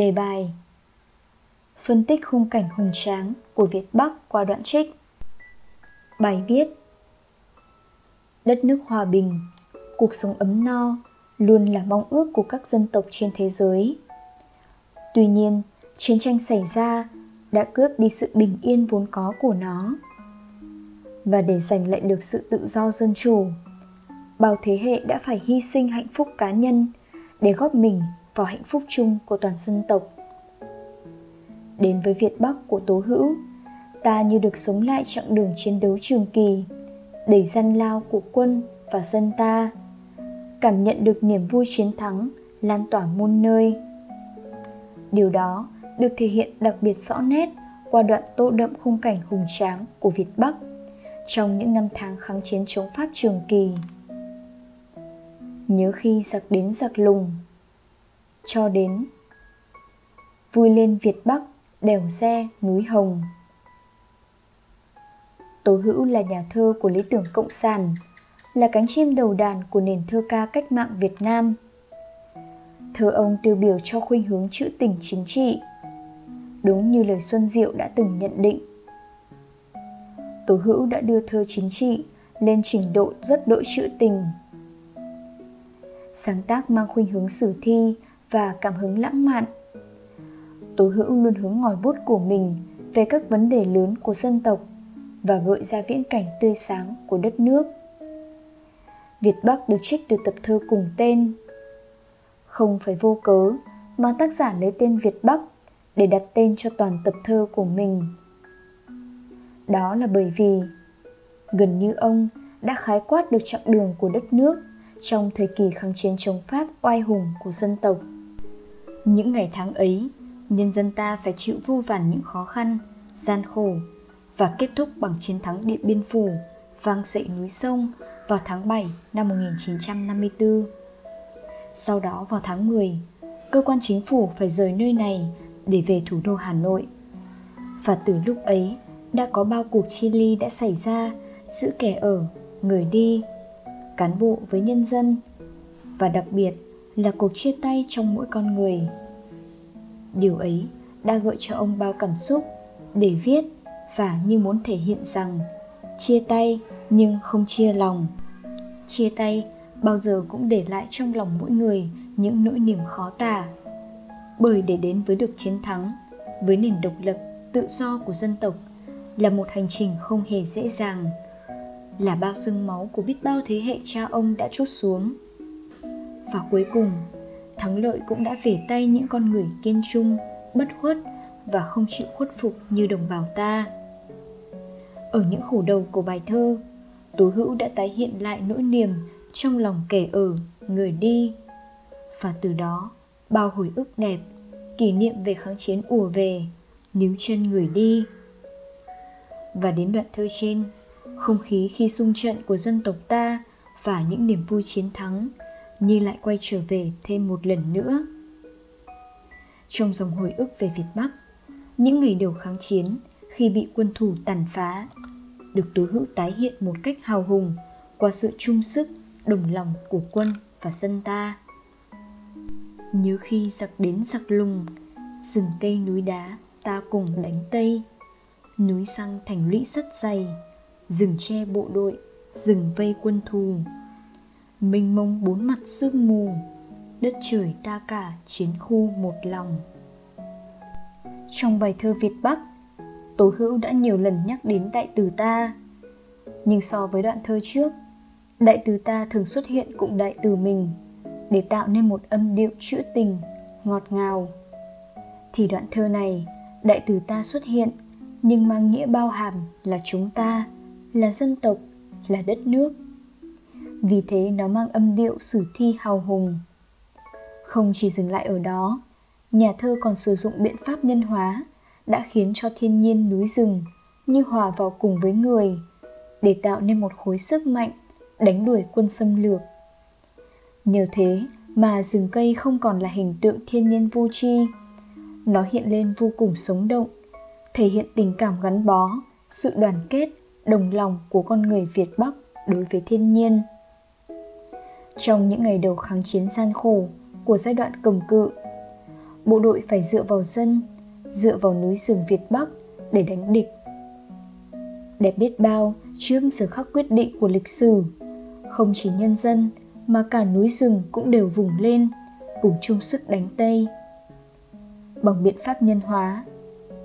Đề bài Phân tích khung cảnh hùng tráng của Việt Bắc qua đoạn trích Bài viết Đất nước hòa bình, cuộc sống ấm no luôn là mong ước của các dân tộc trên thế giới. Tuy nhiên, chiến tranh xảy ra đã cướp đi sự bình yên vốn có của nó. Và để giành lại được sự tự do dân chủ, bao thế hệ đã phải hy sinh hạnh phúc cá nhân để góp mình vào hạnh phúc chung của toàn dân tộc. Đến với Việt Bắc của Tố Hữu, ta như được sống lại chặng đường chiến đấu trường kỳ, đầy gian lao của quân và dân ta, cảm nhận được niềm vui chiến thắng lan tỏa muôn nơi. Điều đó được thể hiện đặc biệt rõ nét qua đoạn tô đậm khung cảnh hùng tráng của Việt Bắc trong những năm tháng kháng chiến chống Pháp trường kỳ. Nhớ khi giặc đến giặc lùng, cho đến vui lên Việt Bắc đèo xe núi Hồng. Tố Hữu là nhà thơ của lý tưởng cộng sản, là cánh chim đầu đàn của nền thơ ca cách mạng Việt Nam. Thơ ông tiêu biểu cho khuynh hướng trữ tình chính trị, đúng như lời Xuân Diệu đã từng nhận định. Tố Hữu đã đưa thơ chính trị lên trình độ rất đỗi trữ tình. Sáng tác mang khuynh hướng sử thi và cảm hứng lãng mạn. Tố Hữu luôn hướng ngòi bút của mình về các vấn đề lớn của dân tộc và gợi ra viễn cảnh tươi sáng của đất nước. Việt Bắc được trích từ tập thơ cùng tên. Không phải vô cớ mà tác giả lấy tên Việt Bắc để đặt tên cho toàn tập thơ của mình. Đó là bởi vì gần như ông đã khái quát được chặng đường của đất nước trong thời kỳ kháng chiến chống Pháp oai hùng của dân tộc. Những ngày tháng ấy, nhân dân ta phải chịu vô vàn những khó khăn, gian khổ và kết thúc bằng chiến thắng Điện Biên Phủ vang dậy núi sông vào tháng 7 năm 1954. Sau đó vào tháng 10, cơ quan chính phủ phải rời nơi này để về thủ đô Hà Nội. Và từ lúc ấy đã có bao cuộc chia ly đã xảy ra giữa kẻ ở, người đi, cán bộ với nhân dân và đặc biệt là cuộc chia tay trong mỗi con người. Điều ấy đã gợi cho ông bao cảm xúc để viết và như muốn thể hiện rằng chia tay nhưng không chia lòng. Chia tay bao giờ cũng để lại trong lòng mỗi người những nỗi niềm khó tả. Bởi để đến với được chiến thắng, với nền độc lập, tự do của dân tộc là một hành trình không hề dễ dàng, là bao sương máu của biết bao thế hệ cha ông đã trút xuống. Và cuối cùng, thắng lợi cũng đã về tay những con người kiên trung, bất khuất và không chịu khuất phục như đồng bào ta. Ở những khổ đầu của bài thơ, Tố Hữu đã tái hiện lại nỗi niềm trong lòng kẻ ở, người đi. Và từ đó, bao hồi ức đẹp, kỷ niệm về kháng chiến ùa về, níu chân người đi. Và đến đoạn thơ trên, không khí khi sung trận của dân tộc ta và những niềm vui chiến thắng như lại quay trở về thêm một lần nữa. Trong dòng hồi ức về Việt Bắc, những ngày đều kháng chiến khi bị quân thủ tàn phá được tố hữu tái hiện một cách hào hùng qua sự chung sức đồng lòng của quân và dân ta nhớ khi giặc đến giặc lùng rừng cây núi đá ta cùng đánh tây núi xăng thành lũy sắt dày rừng che bộ đội rừng vây quân thù mênh mông bốn mặt sương mù, đất trời ta cả chiến khu một lòng. Trong bài thơ việt bắc, tố hữu đã nhiều lần nhắc đến đại từ ta. Nhưng so với đoạn thơ trước, đại từ ta thường xuất hiện cùng đại từ mình để tạo nên một âm điệu trữ tình, ngọt ngào. Thì đoạn thơ này, đại từ ta xuất hiện nhưng mang nghĩa bao hàm là chúng ta, là dân tộc, là đất nước vì thế nó mang âm điệu sử thi hào hùng không chỉ dừng lại ở đó nhà thơ còn sử dụng biện pháp nhân hóa đã khiến cho thiên nhiên núi rừng như hòa vào cùng với người để tạo nên một khối sức mạnh đánh đuổi quân xâm lược. Nhờ thế mà rừng cây không còn là hình tượng thiên nhiên vô tri, nó hiện lên vô cùng sống động, thể hiện tình cảm gắn bó, sự đoàn kết, đồng lòng của con người Việt Bắc đối với thiên nhiên. Trong những ngày đầu kháng chiến gian khổ của giai đoạn cầm cự, bộ đội phải dựa vào dân, dựa vào núi rừng Việt Bắc để đánh địch. Đẹp biết bao trước giờ khắc quyết định của lịch sử, không chỉ nhân dân mà cả núi rừng cũng đều vùng lên, cùng chung sức đánh Tây. Bằng biện pháp nhân hóa,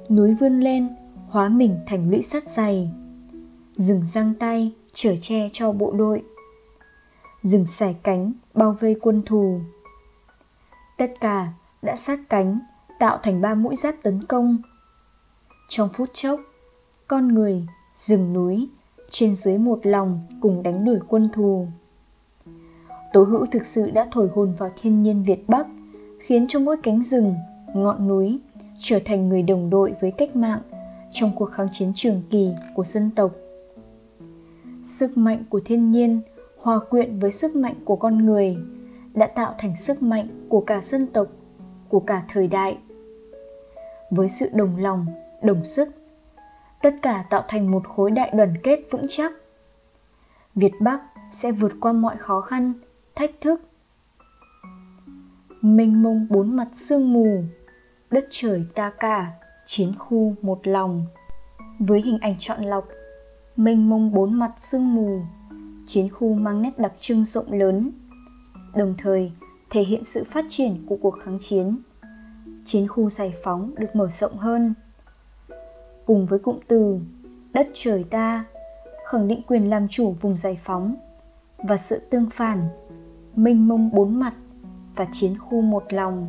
núi vươn lên, hóa mình thành lũy sắt dày. Rừng giang tay, trở che cho bộ đội. Rừng xài cánh, bao vây quân thù. Tất cả đã sát cánh, tạo thành ba mũi giáp tấn công. Trong phút chốc, con người, rừng núi, trên dưới một lòng cùng đánh đuổi quân thù. Tố hữu thực sự đã thổi hồn vào thiên nhiên Việt Bắc, khiến cho mỗi cánh rừng, ngọn núi trở thành người đồng đội với cách mạng trong cuộc kháng chiến trường kỳ của dân tộc. Sức mạnh của thiên nhiên hòa quyện với sức mạnh của con người đã tạo thành sức mạnh của cả dân tộc, của cả thời đại. Với sự đồng lòng, đồng sức, tất cả tạo thành một khối đại đoàn kết vững chắc. Việt Bắc sẽ vượt qua mọi khó khăn, thách thức. Mênh mông bốn mặt sương mù, đất trời ta cả, chiến khu một lòng. Với hình ảnh chọn lọc, mênh mông bốn mặt sương mù, chiến khu mang nét đặc trưng rộng lớn, đồng thời thể hiện sự phát triển của cuộc kháng chiến. Chiến khu giải phóng được mở rộng hơn. Cùng với cụm từ đất trời ta khẳng định quyền làm chủ vùng giải phóng và sự tương phản mênh mông bốn mặt và chiến khu một lòng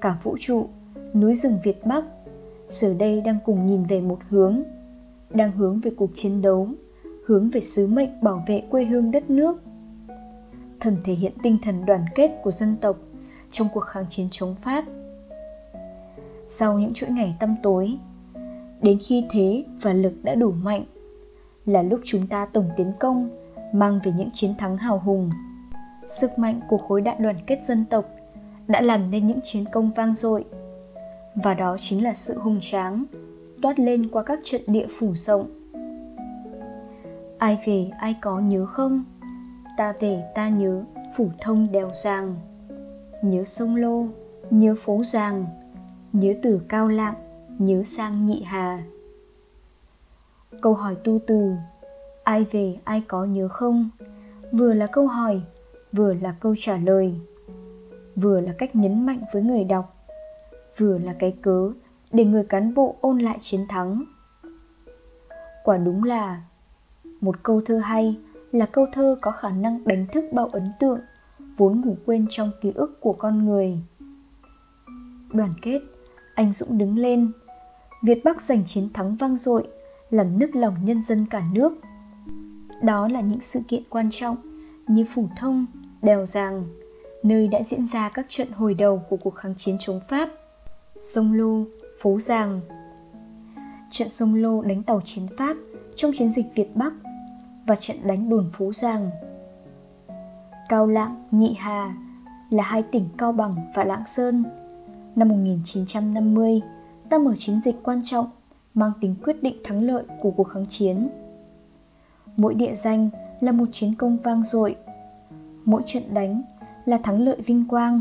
cả vũ trụ núi rừng việt bắc giờ đây đang cùng nhìn về một hướng đang hướng về cuộc chiến đấu hướng về sứ mệnh bảo vệ quê hương đất nước. Thầm thể hiện tinh thần đoàn kết của dân tộc trong cuộc kháng chiến chống pháp. Sau những chuỗi ngày tăm tối, đến khi thế và lực đã đủ mạnh, là lúc chúng ta tổng tiến công, mang về những chiến thắng hào hùng. Sức mạnh của khối đại đoàn kết dân tộc đã làm nên những chiến công vang dội, và đó chính là sự hùng tráng toát lên qua các trận địa phủ rộng ai về, ai có nhớ không? Ta về, ta nhớ, phủ thông đèo giàng nhớ sông lô, nhớ phố giàng nhớ từ cao lạng, nhớ sang nhị hà. Câu hỏi tu từ, ai về, ai có nhớ không? Vừa là câu hỏi, vừa là câu trả lời. Vừa là cách nhấn mạnh với người đọc. Vừa là cái cớ để người cán bộ ôn lại chiến thắng. Quả đúng là một câu thơ hay, là câu thơ có khả năng đánh thức bao ấn tượng, vốn ngủ quên trong ký ức của con người. Đoàn kết, anh dũng đứng lên. Việt bắc giành chiến thắng vang dội, làm nức lòng nhân dân cả nước. Đó là những sự kiện quan trọng như phủ thông, đèo giàng, nơi đã diễn ra các trận hồi đầu của cuộc kháng chiến chống pháp, sông lô, phố giàng. Trận sông lô đánh tàu chiến pháp trong chiến dịch việt bắc và trận đánh đồn Phú Giang, cao lạng nhị hà là hai tỉnh Cao Bằng và Lạng Sơn. Năm 1950, ta mở chiến dịch quan trọng mang tính quyết định thắng lợi của cuộc kháng chiến. Mỗi địa danh là một chiến công vang dội, mỗi trận đánh là thắng lợi vinh quang.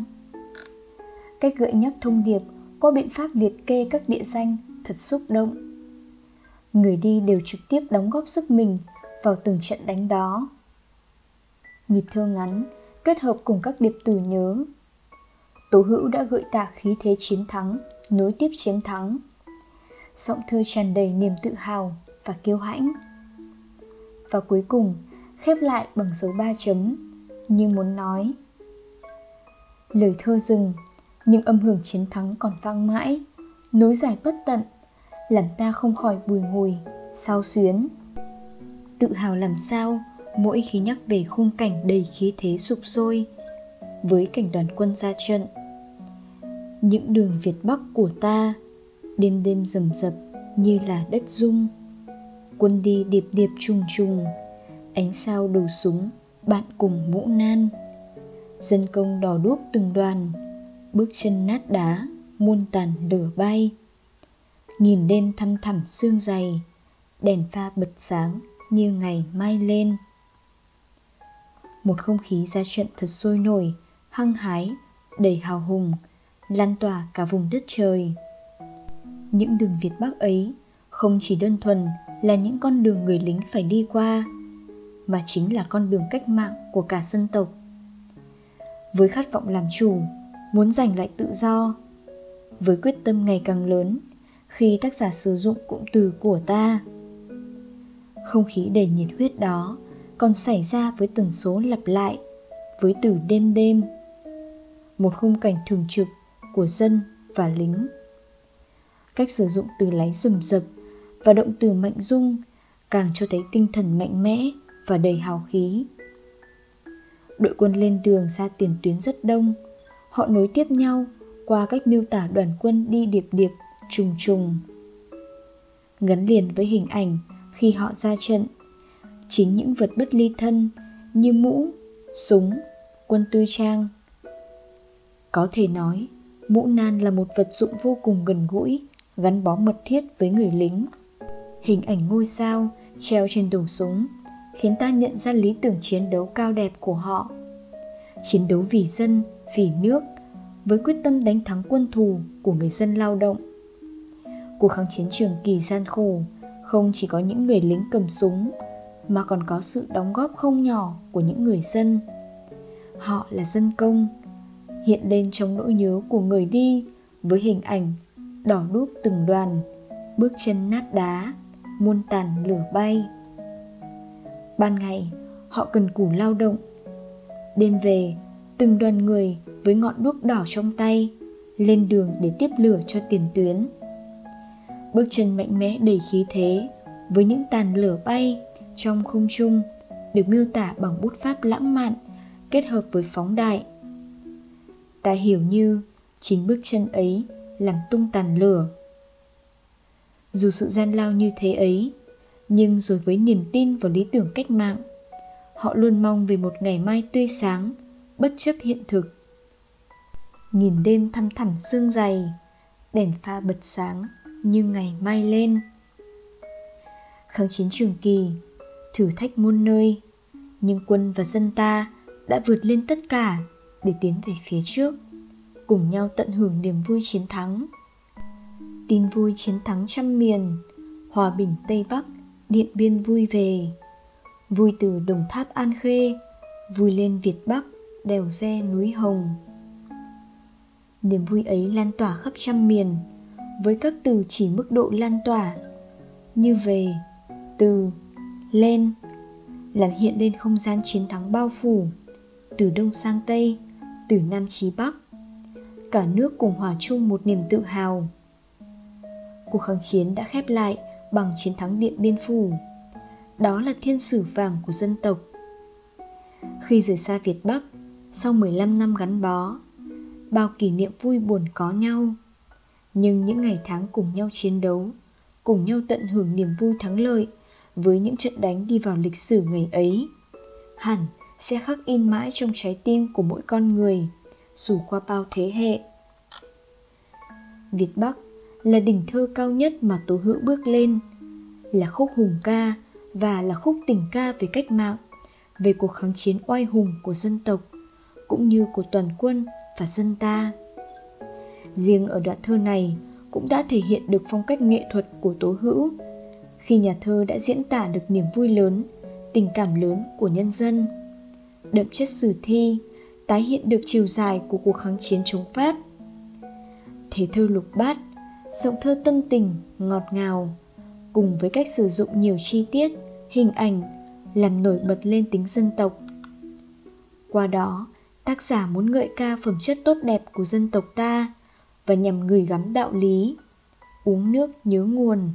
Cách gợi nhắc thông điệp qua biện pháp liệt kê các địa danh thật xúc động. Người đi đều trực tiếp đóng góp sức mình vào từng trận đánh đó. Nhịp thơ ngắn kết hợp cùng các điệp từ nhớ. Tố hữu đã gợi tả khí thế chiến thắng, nối tiếp chiến thắng. Giọng thơ tràn đầy niềm tự hào và kiêu hãnh. Và cuối cùng, khép lại bằng dấu ba chấm, như muốn nói. Lời thơ dừng, nhưng âm hưởng chiến thắng còn vang mãi, nối dài bất tận, làm ta không khỏi bùi ngùi, sao xuyến. Tự hào làm sao, mỗi khi nhắc về khung cảnh đầy khí thế sụp sôi. Với cảnh đoàn quân ra trận, những đường việt bắc của ta đêm đêm rầm rập như là đất rung. Quân đi điệp điệp trùng trùng, ánh sao đầu súng, bạn cùng mũ nan. Dân công đò đuốc từng đoàn, bước chân nát đá, muôn tàn lửa bay. Nghìn đêm thăm thẳm sương dày, đèn pha bật sáng như ngày mai lên một không khí ra trận thật sôi nổi hăng hái đầy hào hùng lan tỏa cả vùng đất trời. Những đường Việt Bắc ấy không chỉ đơn thuần là những con đường người lính phải đi qua, mà chính là con đường cách mạng của cả dân tộc. Với khát vọng làm chủ, muốn giành lại tự do, với quyết tâm ngày càng lớn khi tác giả sử dụng cụm từ của ta. Không khí đầy nhiệt huyết đó còn xảy ra với tần số lặp lại, với từ đêm đêm, một khung cảnh thường trực của dân và lính. Cách sử dụng từ láy rầm rập và động từ mạnh dung càng cho thấy tinh thần mạnh mẽ và đầy hào khí. Đội quân lên đường ra tiền tuyến rất đông, họ nối tiếp nhau qua cách miêu tả đoàn quân đi điệp điệp, trùng trùng. Gắn liền với hình ảnh khi họ ra trận. Chính những vật bất ly thân như mũ, súng, quân tư trang. Có thể nói, mũ nan là một vật dụng vô cùng gần gũi, gắn bó mật thiết với người lính. Hình ảnh ngôi sao treo trên đầu súng khiến ta nhận ra lý tưởng chiến đấu cao đẹp của họ. Chiến đấu vì dân, vì nước, với quyết tâm đánh thắng quân thù của người dân lao động. Cuộc kháng chiến trường kỳ gian khổ không chỉ có những người lính cầm súng, mà còn có sự đóng góp không nhỏ của những người dân. Họ là dân công, hiện lên trong nỗi nhớ của người đi với hình ảnh đỏ đuốc từng đoàn, bước chân nát đá, muôn tàn lửa bay. Ban ngày, họ cần cù lao động. Đêm về, từng đoàn người với ngọn đuốc đỏ trong tay, lên đường để tiếp lửa cho tiền tuyến bước chân mạnh mẽ đầy khí thế, với những tàn lửa bay trong không trung, được miêu tả bằng bút pháp lãng mạn, kết hợp với phóng đại. Ta hiểu như chính bước chân ấy làm tung tàn lửa. Dù sự gian lao như thế ấy, nhưng rồi với niềm tin vào lý tưởng cách mạng, họ luôn mong về một ngày mai tươi sáng, bất chấp hiện thực. Nhìn đêm thăm thẳm sương dày, đèn pha bật sáng như ngày mai lên. Kháng chiến trường kỳ, thử thách muôn nơi, nhưng quân và dân ta đã vượt lên tất cả để tiến về phía trước, cùng nhau tận hưởng niềm vui chiến thắng. Tin vui chiến thắng trăm miền, hòa bình tây bắc, điện biên vui về. Vui từ đồng tháp an khê, vui lên việt bắc, đèo re núi hồng. Niềm vui ấy lan tỏa khắp trăm miền với các từ chỉ mức độ lan tỏa. Như về, từ, lên, làm hiện lên không gian chiến thắng bao phủ. Từ đông sang tây, từ nam chí bắc. Cả nước cùng hòa chung một niềm tự hào. Cuộc kháng chiến đã khép lại bằng chiến thắng điện biên phủ. Đó là thiên sử vàng của dân tộc. Khi rời xa việt bắc, sau 15 năm gắn bó, bao kỷ niệm vui buồn có nhau nhưng những ngày tháng cùng nhau chiến đấu, cùng nhau tận hưởng niềm vui thắng lợi với những trận đánh đi vào lịch sử ngày ấy, hẳn sẽ khắc in mãi trong trái tim của mỗi con người, dù qua bao thế hệ. Việt bắc là đỉnh thơ cao nhất mà tố hữu bước lên, là khúc hùng ca và là khúc tình ca về cách mạng, về cuộc kháng chiến oai hùng của dân tộc, cũng như của toàn quân và dân ta riêng ở đoạn thơ này cũng đã thể hiện được phong cách nghệ thuật của tố hữu. Khi nhà thơ đã diễn tả được niềm vui lớn, tình cảm lớn của nhân dân, đậm chất sử thi tái hiện được chiều dài của cuộc kháng chiến chống pháp. Thế thơ lục bát, giọng thơ tâm tình, ngọt ngào, cùng với cách sử dụng nhiều chi tiết, hình ảnh làm nổi bật lên tính dân tộc. Qua đó, tác giả muốn ngợi ca phẩm chất tốt đẹp của dân tộc ta và nhằm gửi gắm đạo lý, uống nước nhớ nguồn.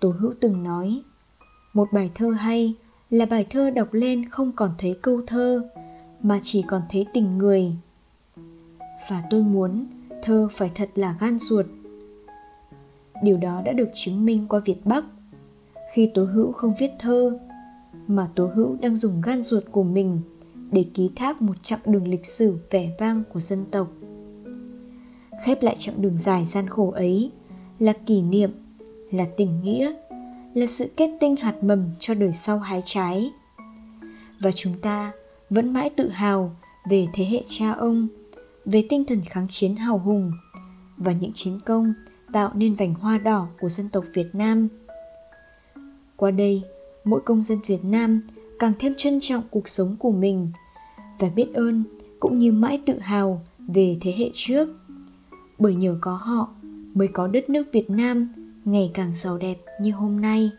Tố hữu từng nói, một bài thơ hay là bài thơ đọc lên không còn thấy câu thơ, mà chỉ còn thấy tình người. Và tôi muốn thơ phải thật là gan ruột. Điều đó đã được chứng minh qua việt bắc. Khi tố hữu không viết thơ, mà tố hữu đang dùng gan ruột của mình để ký thác một chặng đường lịch sử vẻ vang của dân tộc khép lại chặng đường dài gian khổ ấy là kỷ niệm là tình nghĩa là sự kết tinh hạt mầm cho đời sau hái trái và chúng ta vẫn mãi tự hào về thế hệ cha ông về tinh thần kháng chiến hào hùng và những chiến công tạo nên vành hoa đỏ của dân tộc Việt Nam. Qua đây, mỗi công dân Việt Nam càng thêm trân trọng cuộc sống của mình và biết ơn cũng như mãi tự hào về thế hệ trước. Bởi nhờ có họ mới có đất nước Việt Nam ngày càng giàu đẹp như hôm nay.